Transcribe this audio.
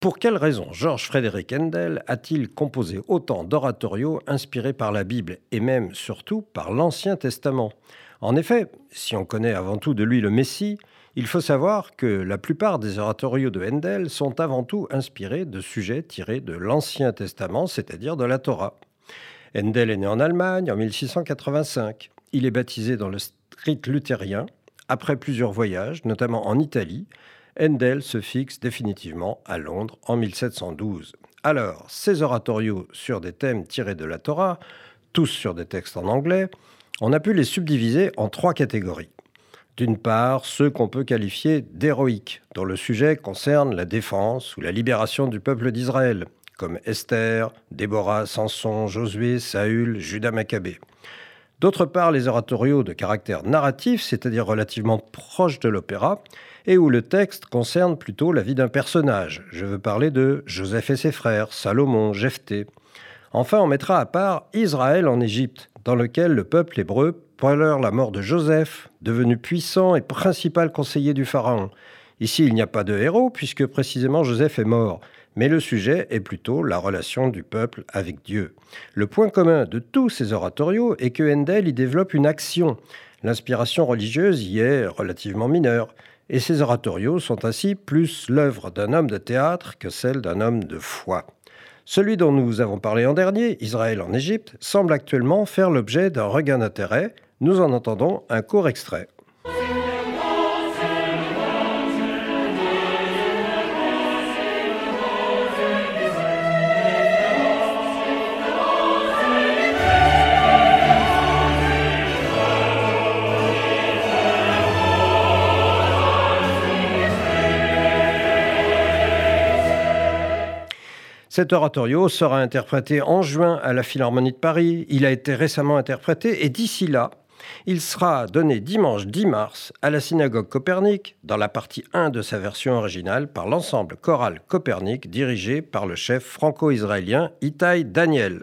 Pour quelle raison Georges Frédéric Handel a-t-il composé autant d'oratorios inspirés par la Bible et même surtout par l'Ancien Testament? En effet, si on connaît avant tout de lui le Messie, il faut savoir que la plupart des oratorios de Handel sont avant tout inspirés de sujets tirés de l'Ancien Testament, c'est-à-dire de la Torah. Handel est né en Allemagne en 1685. Il est baptisé dans le rite luthérien après plusieurs voyages, notamment en Italie, Handel se fixe définitivement à Londres en 1712. Alors, ces oratorios sur des thèmes tirés de la Torah, tous sur des textes en anglais, on a pu les subdiviser en trois catégories. D'une part, ceux qu'on peut qualifier d'héroïques, dont le sujet concerne la défense ou la libération du peuple d'Israël, comme Esther, Déborah, Samson, Josué, Saül, Judas Maccabée. D'autre part, les oratorios de caractère narratif, c'est-à-dire relativement proches de l'opéra, et où le texte concerne plutôt la vie d'un personnage. Je veux parler de Joseph et ses frères, Salomon, Jephthé. Enfin, on mettra à part Israël en Égypte, dans lequel le peuple hébreu pleure la mort de Joseph, devenu puissant et principal conseiller du Pharaon. Ici, il n'y a pas de héros, puisque précisément Joseph est mort, mais le sujet est plutôt la relation du peuple avec Dieu. Le point commun de tous ces oratorios est que Handel y développe une action. L'inspiration religieuse y est relativement mineure et ces oratorios sont ainsi plus l'œuvre d'un homme de théâtre que celle d'un homme de foi. Celui dont nous avons parlé en dernier, Israël en Égypte, semble actuellement faire l'objet d'un regain d'intérêt. Nous en entendons un court extrait. Cet oratorio sera interprété en juin à la Philharmonie de Paris. Il a été récemment interprété et d'ici là, il sera donné dimanche 10 mars à la synagogue Copernic, dans la partie 1 de sa version originale, par l'ensemble choral Copernic dirigé par le chef franco-israélien Itaï Daniel.